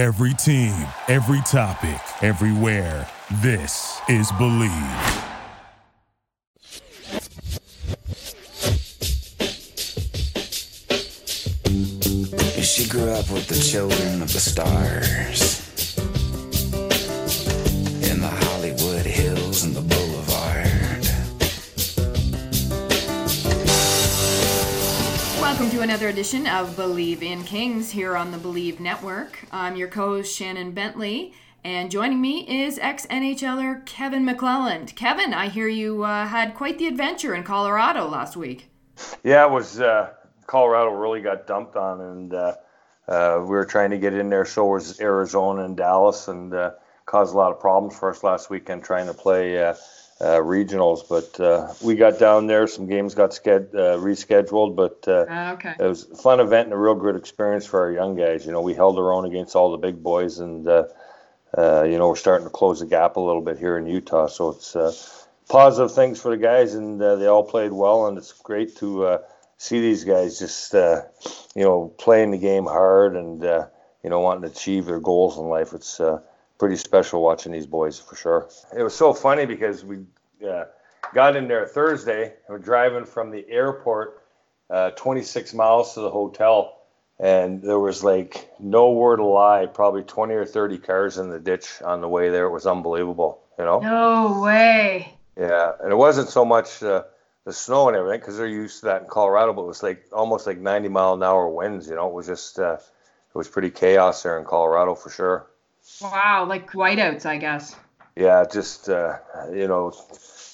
Every team, every topic, everywhere. This is Bleav. She grew up with the children of the stars. Another edition of Bleav in Kings here on the Bleav Network. I'm your co host Shannon Bentley, and joining me is ex NHLer Kevin McClelland. Kevin, I hear you uh, had quite the adventure in Colorado last week. Yeah, it was uh, Colorado really got dumped on, and uh, uh, we were trying to get in there. So was Arizona and Dallas, and uh, caused a lot of problems for us last weekend trying to play uh, regionals. But uh, we got down there. Some games got sched- uh, rescheduled, but uh, Ah, okay. it was a fun event and a real good experience for our young guys. You know, we held our own against all the big boys, and uh, uh, you know we're starting to close the gap a little bit here in Utah. So it's uh, positive things for the guys, and uh, they all played well, and it's great to uh, see these guys just uh, you know playing the game hard and uh, you know wanting to achieve their goals in life. It's uh, pretty special watching these boys for sure. It was so funny because we uh, got in there Thursday we're driving from the airport uh, 26 miles to the hotel. And there was like no word to lie, probably 20 or 30 cars in the ditch on the way there. It was unbelievable, you know? No way. Yeah, and it wasn't so much uh, the snow and everything because they're used to that in Colorado, but it was like almost like 90 mile an hour winds. You know, it was just uh, it was pretty chaos there in Colorado for sure. Wow, like whiteouts, I guess. Yeah, just uh, you know,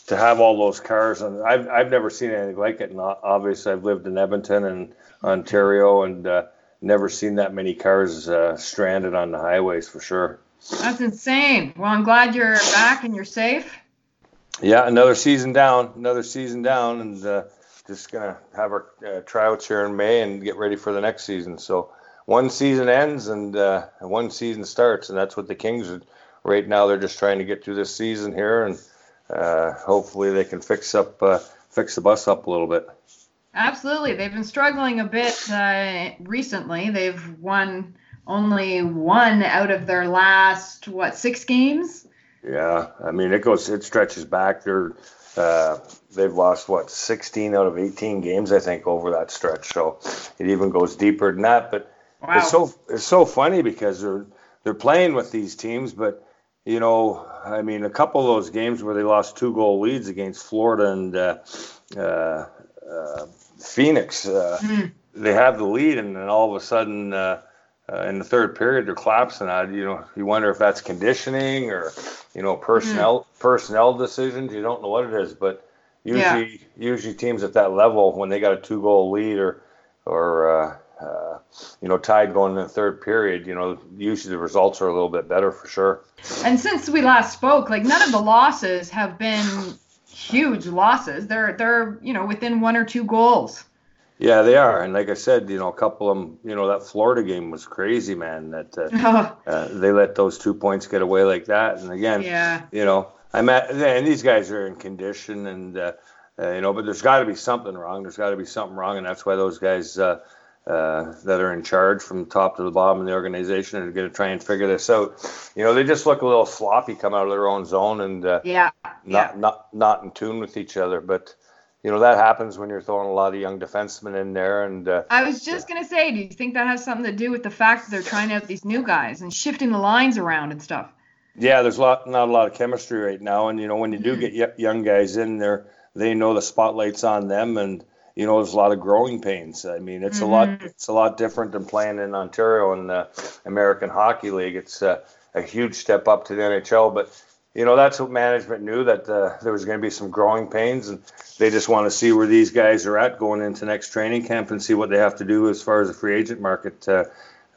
to have all those cars, and I've I've never seen anything like it. And obviously, I've lived in Edmonton and Ontario, and uh, never seen that many cars uh, stranded on the highways for sure. That's insane. Well, I'm glad you're back and you're safe. Yeah, another season down, another season down, and uh, just gonna have our uh, tryouts here in May and get ready for the next season. So one season ends and uh, one season starts, and that's what the Kings are right now. They're just trying to get through this season here, and uh, hopefully they can fix up uh, fix the bus up a little bit. Absolutely. They've been struggling a bit uh, recently. They've won only one out of their last, what, six games? Yeah, I mean it goes, it stretches back. They're uh, they've lost what 16 out of 18 games, I think, over that stretch. So it even goes deeper than that. But Wow. it's so it's so funny because they're they're playing with these teams, but you know, I mean, a couple of those games where they lost two goal leads against Florida and uh, uh, uh, Phoenix, uh, Mhm. they have the lead, and then all of a sudden. Uh, uh, in the third period, they're collapsing. I, you know, you wonder if that's conditioning or, you know, personnel personnel decisions. You don't know what it is, but usually, usually teams at that level, when they got a two goal lead or, or uh, uh, you know, tied going in the third period, you know, usually the results are a little bit better for sure. And since we last spoke, like none of the losses have been huge losses. They're they're you know within one or two goals. Yeah, they are, and like I said, you know, a couple of them, you know, that Florida game was crazy, man. That uh, uh, they let those two points get away like that, and again, yeah. you know, I'm at, and these guys are in condition, and uh, uh, you know, but there's got to be something wrong. There's got to be something wrong, and that's why those guys uh, that are in charge from top to the bottom of the organization are going to try and figure this out. You know, they just look a little sloppy, come out of their own zone, and uh, Yeah. not Yeah. not not in tune with each other. But you know, that happens when you're throwing a lot of young defensemen in there, and uh, I was just gonna say, do you think that has something to do with the fact that they're trying out these new guys and shifting the lines around and stuff? Yeah, there's a lot, not a lot of chemistry right now, and you know when you do get young guys in there, they know the spotlight's on them, and you know there's a lot of growing pains. I mean, it's a lot, it's a lot different than playing in Ontario in the American Hockey League. It's uh, a huge step up to the NHL, but you know that's what management knew that uh, there was going to be some growing pains, and they just want to see where these guys are at going into next training camp and see what they have to do as far as the free agent market. Uh,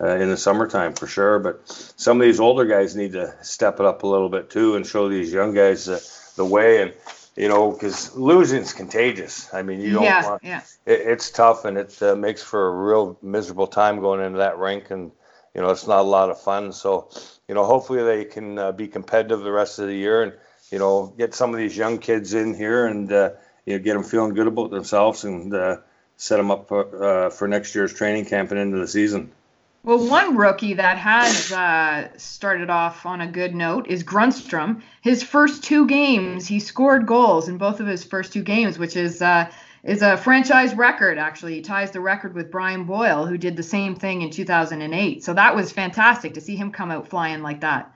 uh, in the summertime for sure. But some of these older guys need to step it up a little bit too and show these young guys uh, the way. And you know, because losing's contagious. I mean, you don't yeah, want yeah. it, it's tough and it uh, makes for a real miserable time going into that rink and you know it's not a lot of fun so you know hopefully they can uh, be competitive the rest of the year and you know get some of these young kids in here and uh, you know get them feeling good about themselves and uh, set them up for, uh, for next year's training camp and into the season Well, one rookie that has uh, started off on a good note is Grundstrom. His first two games, he scored goals in both of his first two games, which is uh, is a franchise record. Actually, he ties the record with Brian Boyle, who did the same thing in 2008. So that was fantastic to see him come out flying like that.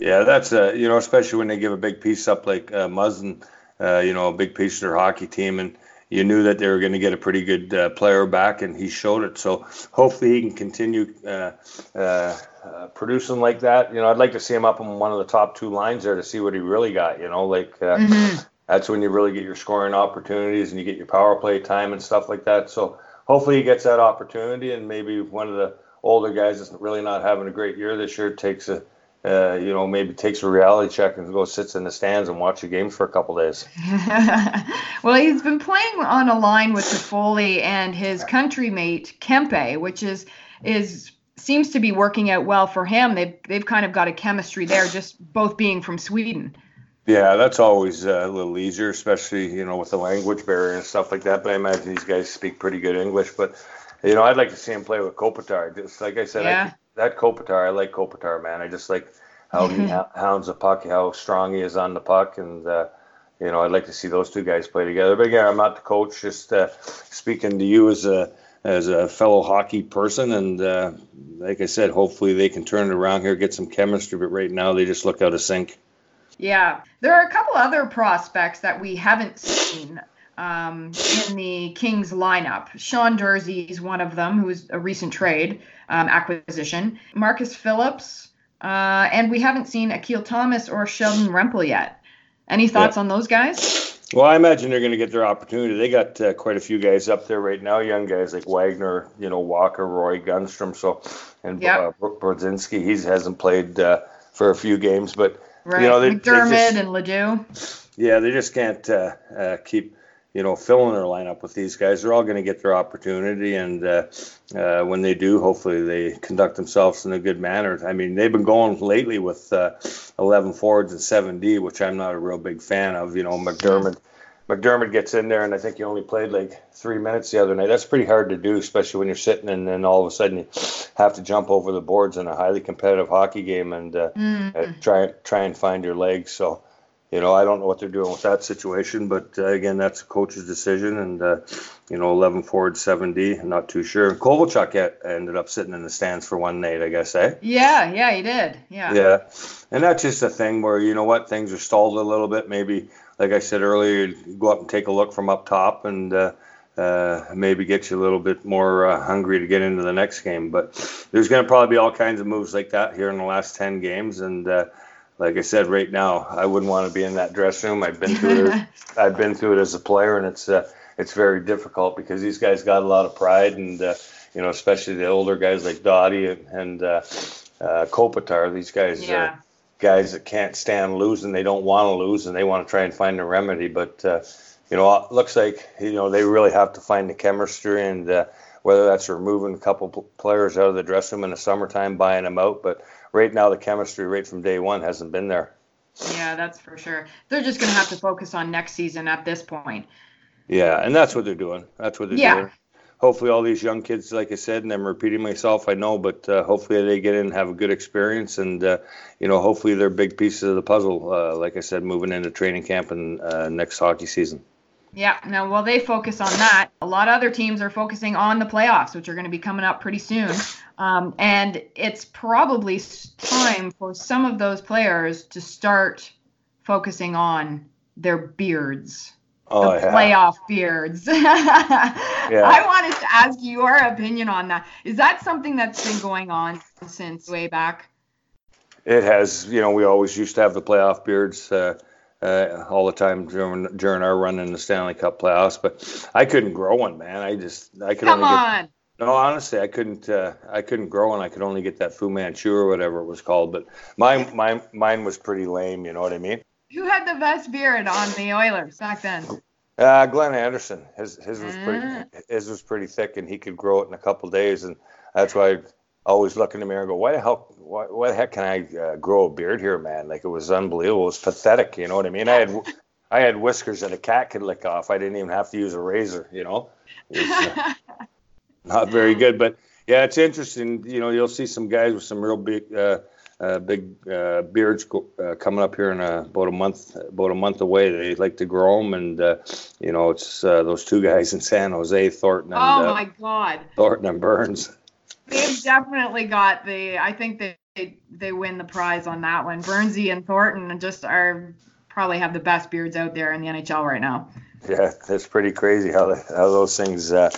Yeah, that's uh, you know, especially when they give a big piece up like uh, Muzzin, uh, you know, a big piece of their hockey team, and you knew that they were going to get a pretty good uh, player back, and he showed it. So hopefully he can continue uh, uh, uh, producing like that. You know, I'd like to see him up on one of the top two lines there to see what he really got. You know, like uh, mm-hmm. that's when you really get your scoring opportunities and you get your power play time and stuff like that. So hopefully he gets that opportunity, and maybe one of the older guys that's really not having a great year this year takes a uh, you know, maybe takes a reality check and goes sits in the stands and watch the games for a couple days. well, he's been playing on a line with Toffoli and his country mate Kempe, which is is seems to be working out well for him. They've they've kind of got a chemistry there, just both being from Sweden. Yeah, that's always uh, a little easier, especially you know with the language barrier and stuff like that. But I imagine these guys speak pretty good English. But you know, I'd like to see him play with Kopitar. Just like I said, yeah. I, that Kopitar, I like Kopitar, man. I just like how he hounds the puck, how strong he is on the puck, and uh, you know I'd like to see those two guys play together. But again, I'm not the coach. Just uh, speaking to you as a as a fellow hockey person, and uh, like I said, hopefully they can turn it around here, get some chemistry. But right now they just look out of sync. Yeah, there are a couple other prospects that we haven't seen um, in the Kings lineup. Sean Durzi is one of them, who's a recent trade um, acquisition. Markus Phillips, uh, and we haven't seen Akil Thomas or Sheldon Rempal yet. Any thoughts yeah. on those guys? Well, I imagine they're going to get their opportunity. They got uh, quite a few guys up there right now, young guys like Wagner, you know, Walker, Roy Grundstrom, so and yep. uh, Brodzinski. He hasn't played uh, for a few games, but right. you know, they, MacDermid they just, and Ledoux. Yeah, they just can't uh, uh, keep you know, filling their lineup with these guys. They're all going to get their opportunity, and uh, uh, when they do, hopefully they conduct themselves in a good manner. I mean, they've been going lately with uh, 11 forwards and 7D, which I'm not a real big fan of. You know, MacDermid. MacDermid gets in there, and I think he only played like three minutes the other night. That's pretty hard to do, especially when you're sitting and then all of a sudden you have to jump over the boards in a highly competitive hockey game and uh, mm. try try and find your legs. So you know, I don't know what they're doing with that situation, but uh, again, that's a coach's decision. And, uh, you know, 11 forward, 7D, I'm not too sure. Kovalchuk ended up sitting in the stands for one night, I guess, eh? Yeah, yeah, he did. Yeah. Yeah. And that's just a thing where, you know what, things are stalled a little bit. Maybe, like I said earlier, go up and take a look from up top and, uh, uh, maybe get you a little bit more uh, hungry to get into the next game. But there's going to probably be all kinds of moves like that here in the last 10 games. And, uh, like I said, right now, I wouldn't want to be in that dressing room. I've been through it. I've been through it as a player, and it's uh, it's very difficult because these guys got a lot of pride, and uh, you know, especially the older guys like Doughty and, and uh, uh, Kopitar. These guys yeah. are guys that can't stand losing. They don't want to lose, and they want to try and find a remedy. But uh, you know, it looks like you know they really have to find the chemistry, and uh, whether that's removing a couple players out of the dressing room in the summertime, buying them out, but right now the chemistry right from day one hasn't been there. Yeah, that's for sure. They're just going to have to focus on next season at this point. Yeah, and that's what they're doing. That's what they're yeah. doing. Hopefully, all these young kids, like I said, and I'm repeating myself, I know, but uh, hopefully they get in and have a good experience, and uh, you know, hopefully they're big pieces of the puzzle. Uh, like I said, moving into training camp and uh, next hockey season. Yeah. Now, while they focus on that, a lot of other teams are focusing on the playoffs, which are going to be coming up pretty soon. Um, and it's probably time for some of those players to start focusing on their beards. Oh, the yeah. playoff beards. yeah. I wanted to ask your opinion on that. Is that something that's been going on since way back? It has. You know, we always used to have the playoff beards. Uh, uh, all the time during during our run in the Stanley Cup playoffs. But I couldn't grow one, man. I just I could Come only on. Get, no, honestly, I couldn't. Uh, I couldn't grow one. I could only get that Fu Manchu or whatever it was called. But mine, mine, mine was pretty lame. You know what I mean? Who had the best beard on the Oilers back then? Uh, Glenn Anderson. His his was pretty uh. his was pretty thick, and he could grow it in a couple days, and that's why I always look in the mirror and go, "Why the hell why, why the heck can I uh, grow a beard here, man? Like it was unbelievable. It was pathetic. You know what I mean? I had I had whiskers that a cat could lick off. I didn't even have to use a razor. You know, uh, not very good. But Yeah, it's interesting. You know, you'll see some guys with some real big, uh, uh, big uh, beards go, uh, coming up here in a, about a month, about a month away. They like to grow them, and uh, you know, it's uh, those two guys in San Jose, Thornton and Oh uh, my God. Thornton and Burns. They've definitely got the. I think they they win the prize on that one. Burnsy and Thornton just are probably have the best beards out there in the NHL right now. Yeah, that's pretty crazy how how those things. Uh,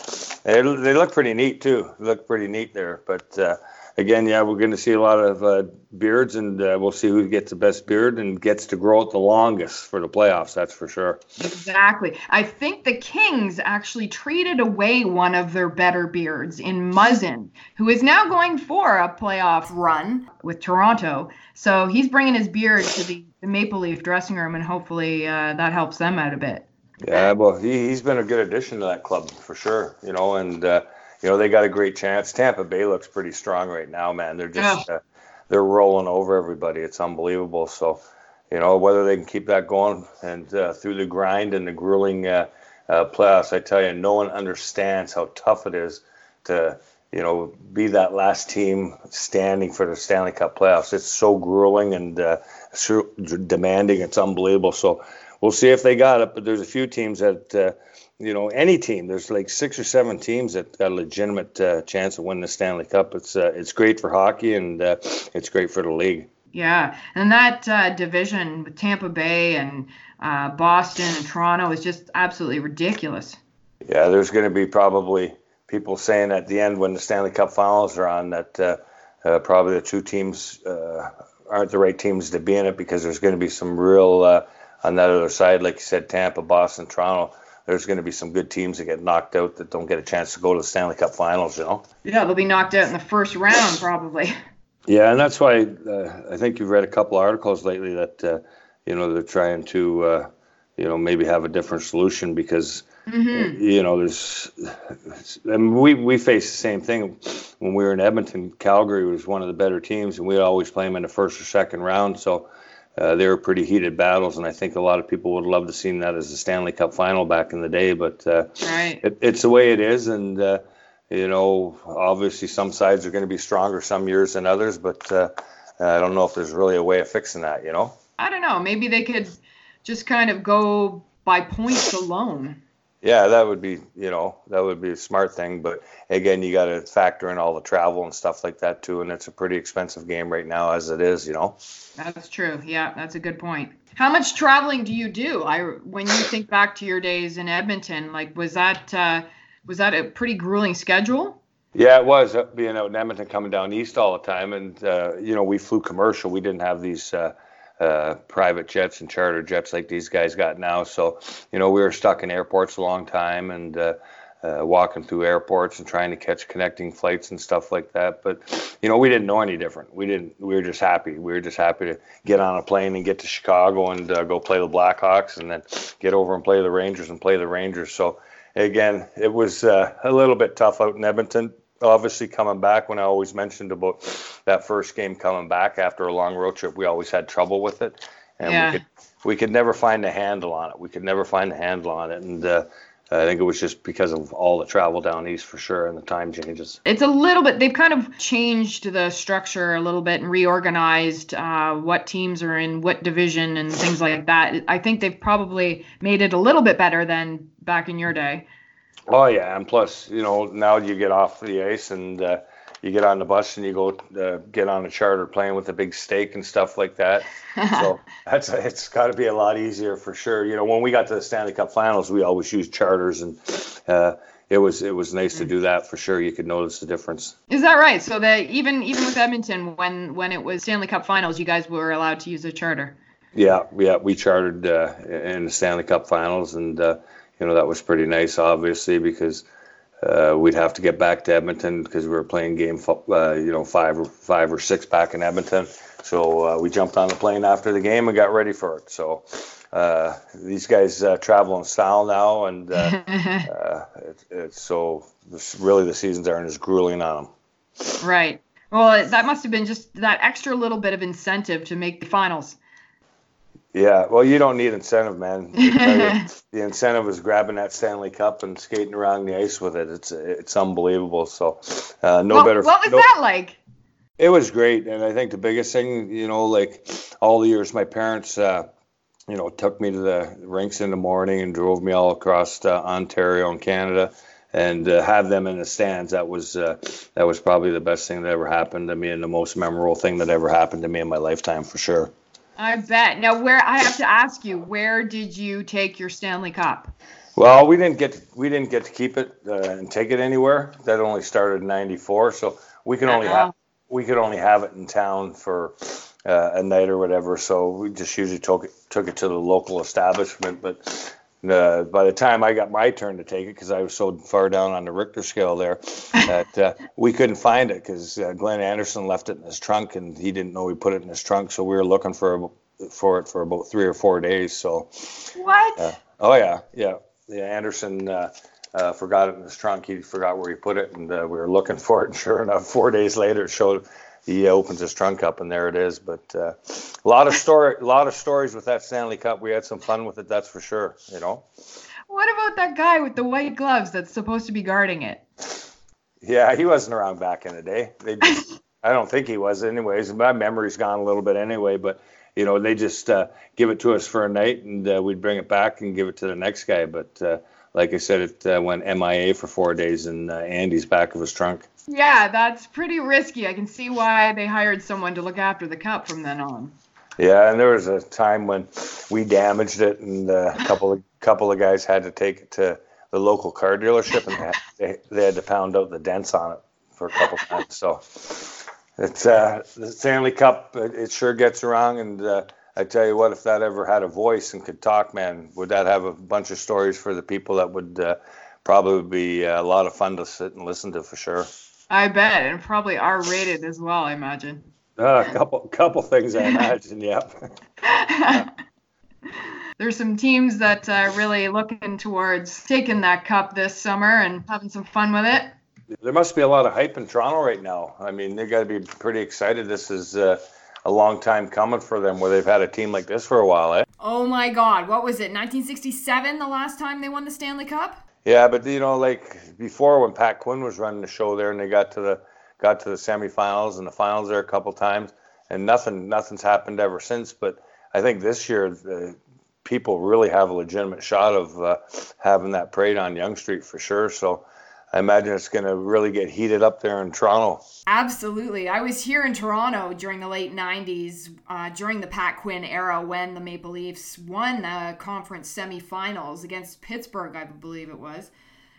they, they look pretty neat too. Look pretty neat there, but. Uh, Again, yeah, we're going to see a lot of uh, beards, and uh, we'll see who gets the best beard and gets to grow it the longest for the playoffs. That's for sure. Exactly. I think the Kings actually traded away one of their better beards in Muzzin, who is now going for a playoff run with Toronto. So he's bringing his beard to the, the Maple Leaf dressing room, and hopefully uh, that helps them out a bit. Yeah, well, he, he's been a good addition to that club for sure, you know, and uh, you know they got a great chance. Tampa Bay looks pretty strong right now, man. They're just uh, they're rolling over everybody. It's unbelievable. So, you know, whether they can keep that going and uh, through the grind and the grueling uh, uh, playoffs, I tell you, no one understands how tough it is to you know be that last team standing for the Stanley Cup playoffs. It's so grueling and uh, so demanding. It's unbelievable. So. We'll see if they got it, but there's a few teams that uh, you know, any team. There's like six or seven teams that got a legitimate uh, chance of winning the Stanley Cup. It's uh, it's great for hockey and uh, it's great for the league. Yeah, and that uh, division with Tampa Bay and uh, Boston and Toronto is just absolutely ridiculous. Yeah, there's going to be probably people saying at the end when the Stanley Cup Finals are on that uh, probably the two teams aren't the right teams to be in it because there's going to be some real on that other side, like you said, Tampa, Boston, Toronto there's going to be some good teams that get knocked out that don't get a chance to go to the Stanley Cup Finals. You know. Yeah, they'll be knocked out in the first round probably. Yeah, and that's why uh, I think you've read a couple articles lately that uh, you know they're trying to uh, you know maybe have a different solution because mm-hmm. you know there's I mean, we we face the same thing when we were in Edmonton. Calgary was one of the better teams, and we always play them in the first or second round. So uh, they were pretty heated battles, and I think a lot of people would love to see that as a Stanley Cup final back in the day. But uh, right. it, it's the way it is, and uh, you know, obviously some sides are going to be stronger some years than others. But uh, I don't know if there's really a way of fixing that. You know. I don't know. Maybe they could just kind of go by points alone. Yeah, that would be, you know, that would be a smart thing. But again, you got to factor in all the travel and stuff like that too. And it's a pretty expensive game right now as it is, you know. That's true. Yeah, that's a good point. How much traveling do you do? I when you think back to your days in Edmonton, like was that uh, was that a pretty grueling schedule? Yeah, it was uh, being out in Edmonton, coming down east all the time, and uh, you know we flew commercial. We didn't have these uh, uh, private jets and charter jets like these guys got now. So you know we were stuck in airports a long time, and uh, uh, walking through airports and trying to catch connecting flights and stuff like that. But you know, we didn't know any different. We didn't. We were just happy. We were just happy to get on a plane and get to Chicago and uh, go play the Blackhawks, and then get over and play the Rangers and play the Rangers. So again, it was uh, a little bit tough out in Edmonton. Obviously, coming back when I always mentioned about that first game coming back after a long road trip, we always had trouble with it, and yeah. we could we could never find a handle on it. We could never find a handle on it, and uh, I think it was just because of all the travel down east for sure and the time changes. It's a little bit, they've kind of changed the structure a little bit and reorganized uh, what teams are in what division and things like that. I think they've probably made it a little bit better than back in your day. Oh, yeah. And plus, you know, now you get off the ice and, uh, you get on the bus and you go uh, get on a charter plane with a big steak and stuff like that. so that's it's got to be a lot easier for sure. You know, when we got to the Stanley Cup Finals, we always used charters, and uh, it was it was nice to do that for sure. You could notice the difference. Is that right? So that even even with Edmonton, when when it was Stanley Cup Finals, you guys were allowed to use a charter. Yeah, yeah, we chartered uh, in the Stanley Cup Finals, and uh, you know that was pretty nice, obviously, because uh, we'd have to get back to Edmonton because we were playing game, uh, you know, five or five or six back in Edmonton. So uh, we jumped on the plane after the game and got ready for it. So uh, these guys uh, travel in style now, and uh, it, it's so this, really the seasons aren't as grueling on them. Right. Well, that must have been just that extra little bit of incentive to make the finals. Yeah, well, you don't need incentive, man. the incentive is grabbing that Stanley Cup and skating around the ice with it. It's it's unbelievable. So, uh, no what, better. What was no, that like? It was great, and I think the biggest thing, you know, like all the years, my parents, uh, you know, took me to the rinks in the morning and drove me all across uh, Ontario and Canada, and uh, have them in the stands. That was uh, that was probably the best thing that ever happened to me, and the most memorable thing that ever happened to me in my lifetime, for sure. I bet. Now, where I have to ask you, where did you take your Stanley Cup? Well, we didn't get to, we didn't get to keep it uh, and take it anywhere. That only started in '94, so we can only have we could only have it in town for uh, a night or whatever. So we just usually took it took it to the local establishment. But uh, by the time I got my turn to take it, because I was so far down on the Richter scale there, that uh, we couldn't find it because uh, Glenn Anderson left it in his trunk and he didn't know we put it in his trunk. So we were looking for for it for about three or four days. So. What? Uh, oh yeah, yeah, yeah. Anderson uh, uh, forgot it in his trunk. He forgot where he put it, and uh, we were looking for it. And sure enough, four days later, it showed. He opens his trunk up, and there it is. But uh, a lot of story, a lot of stories with that Stanley Cup. We had some fun with it, that's for sure. You know. What about that guy with the white gloves that's supposed to be guarding it? Yeah, he wasn't around back in the day. They, just, I don't think he was, anyways. My memory's gone a little bit anyway, but you know, they just uh, give it to us for a night, and uh, we'd bring it back and give it to the next guy. But uh, like I said, it uh, went MIA for four days in uh, Andy's back of his trunk. Yeah, that's pretty risky. I can see why they hired someone to look after the cup from then on. Yeah, and there was a time when we damaged it, and uh, a couple of couple of guys had to take it to the local car dealership, and they had, they, they had to pound out the dents on it for a couple of times. So it's uh, the Stanley Cup. It, it sure gets around, and uh, I tell you what, if that ever had a voice and could talk, man, would that have a bunch of stories for the people that would uh, probably be a lot of fun to sit and listen to for sure. I bet, and probably R rated as well, I imagine. Uh, a couple couple things I imagine, yep. There's some teams that are really looking towards taking that cup this summer and having some fun with it. There must be a lot of hype in Toronto right now. I mean, they got to be pretty excited. This is uh, a long time coming for them, where they've had a team like this for a while, eh? Oh my God, what was it? 1967, the last time they won the Stanley Cup? Yeah, but you know, like before when Pat Quinn was running the show there, and they got to the got to the semifinals and the finals there a couple times, and nothing nothing's happened ever since. But I think this year the people really have a legitimate shot of uh, having that parade on Yonge Street for sure. So I imagine it's going to really get heated up there in Toronto. Absolutely. I was here in Toronto during the late 90s, uh, during the Pat Quinn era, when the Maple Leafs won the conference semifinals against Pittsburgh, I believe it was.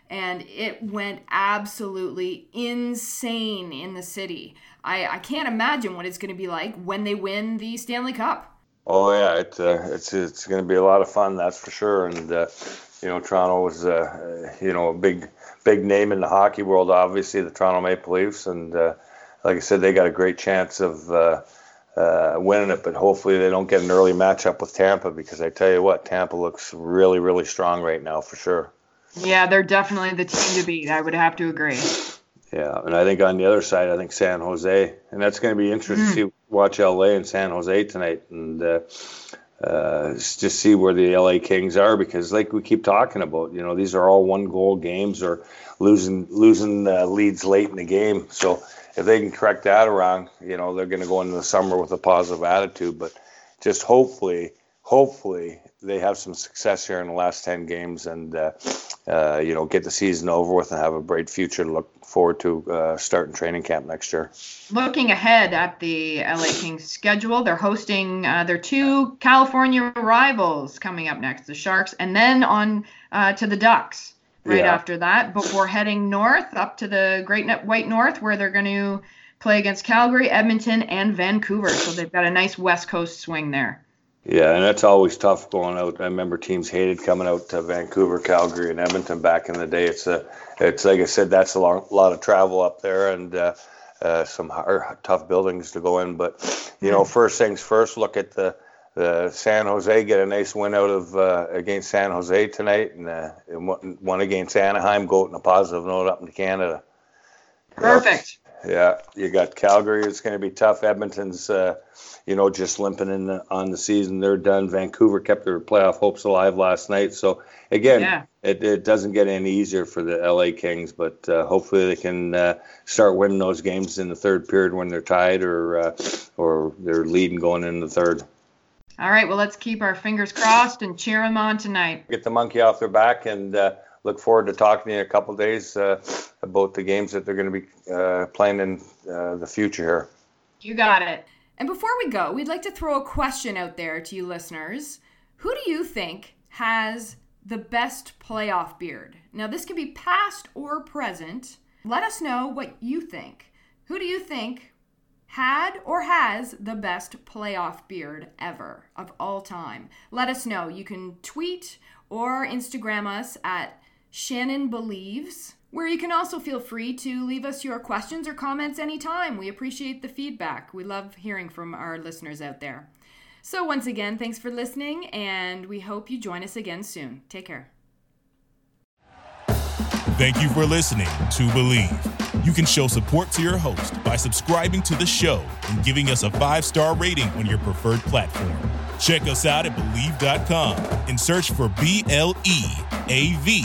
And it went absolutely insane in the city. I, I can't imagine what it's going to be like when they win the Stanley Cup. Oh yeah, it, uh, it's it's going to be a lot of fun, that's for sure. And uh, you know, Toronto was uh, you know a big big name in the hockey world, obviously the Toronto Maple Leafs, and uh, like I said, they got a great chance of uh, uh, winning it. But hopefully, they don't get an early matchup with Tampa because I tell you what, Tampa looks really really strong right now for sure. Yeah, they're definitely the team to beat. I would have to agree. Yeah, and I think on the other side, I think San Jose, and that's going to be interesting to see watch LA and San Jose tonight, and uh, uh, just see where the LA Kings are because, like we keep talking about, you know, these are all one goal games or losing losing uh, leads late in the game. So if they can correct that around, you know, they're going to go into the summer with a positive attitude. But just hopefully, hopefully they have some success here in the last 10 games and uh, uh, you know get the season over with and have a bright future to look forward to uh, starting training camp next year Looking ahead at the LA Kings schedule, they're hosting uh, their two California rivals coming up next, the Sharks, and then on uh, to the Ducks right Yeah. after that. Before heading north up to the Great White North, where they're going to play against Calgary, Edmonton, and Vancouver. So they've got a nice West Coast swing there. Yeah and that's always tough going out i remember teams hated coming out to vancouver calgary and edmonton back in the day it's a it's like i said that's a long, lot of travel up there and uh, uh, some hard, tough buildings to go in but you know first things first look at the the San Jose get a nice win out of uh, against San Jose tonight, and, uh, and one, against Anaheim. Go in a positive note up into Canada. Perfect. Yeah, you got Calgary. It's going to be tough. Edmonton's, uh, you know, just limping in the, on the season. They're done. Vancouver kept their playoff hopes alive last night. So again, yeah. it, it doesn't get any easier for the LA Kings, but uh, hopefully they can uh, start winning those games in the third period when they're tied or uh, or they're leading going in the third. All right. Well, let's keep our fingers crossed and cheer them on tonight. Get the monkey off their back and uh, look forward to talking to you in a couple days uh, about the games that they're going to be uh, playing in uh, the future here. You got it. And before we go, we'd like to throw a question out there to you listeners. Who do you think has the best playoff beard? Now, this can be past or present. Let us know what you think. Who do you think had or has the best playoff beard ever of all time? Let us know. You can tweet or Instagram us at Shannon Believes, where you can also feel free to leave us your questions or comments anytime. We appreciate the feedback. We love hearing from our listeners out there. So, once again, thanks for listening, and we hope you join us again soon. Take care. Thank you for listening to Bleav. You can show support to your host by subscribing to the show and giving us a five star rating on your preferred platform. Check us out at Bleav.com and search for B L E A V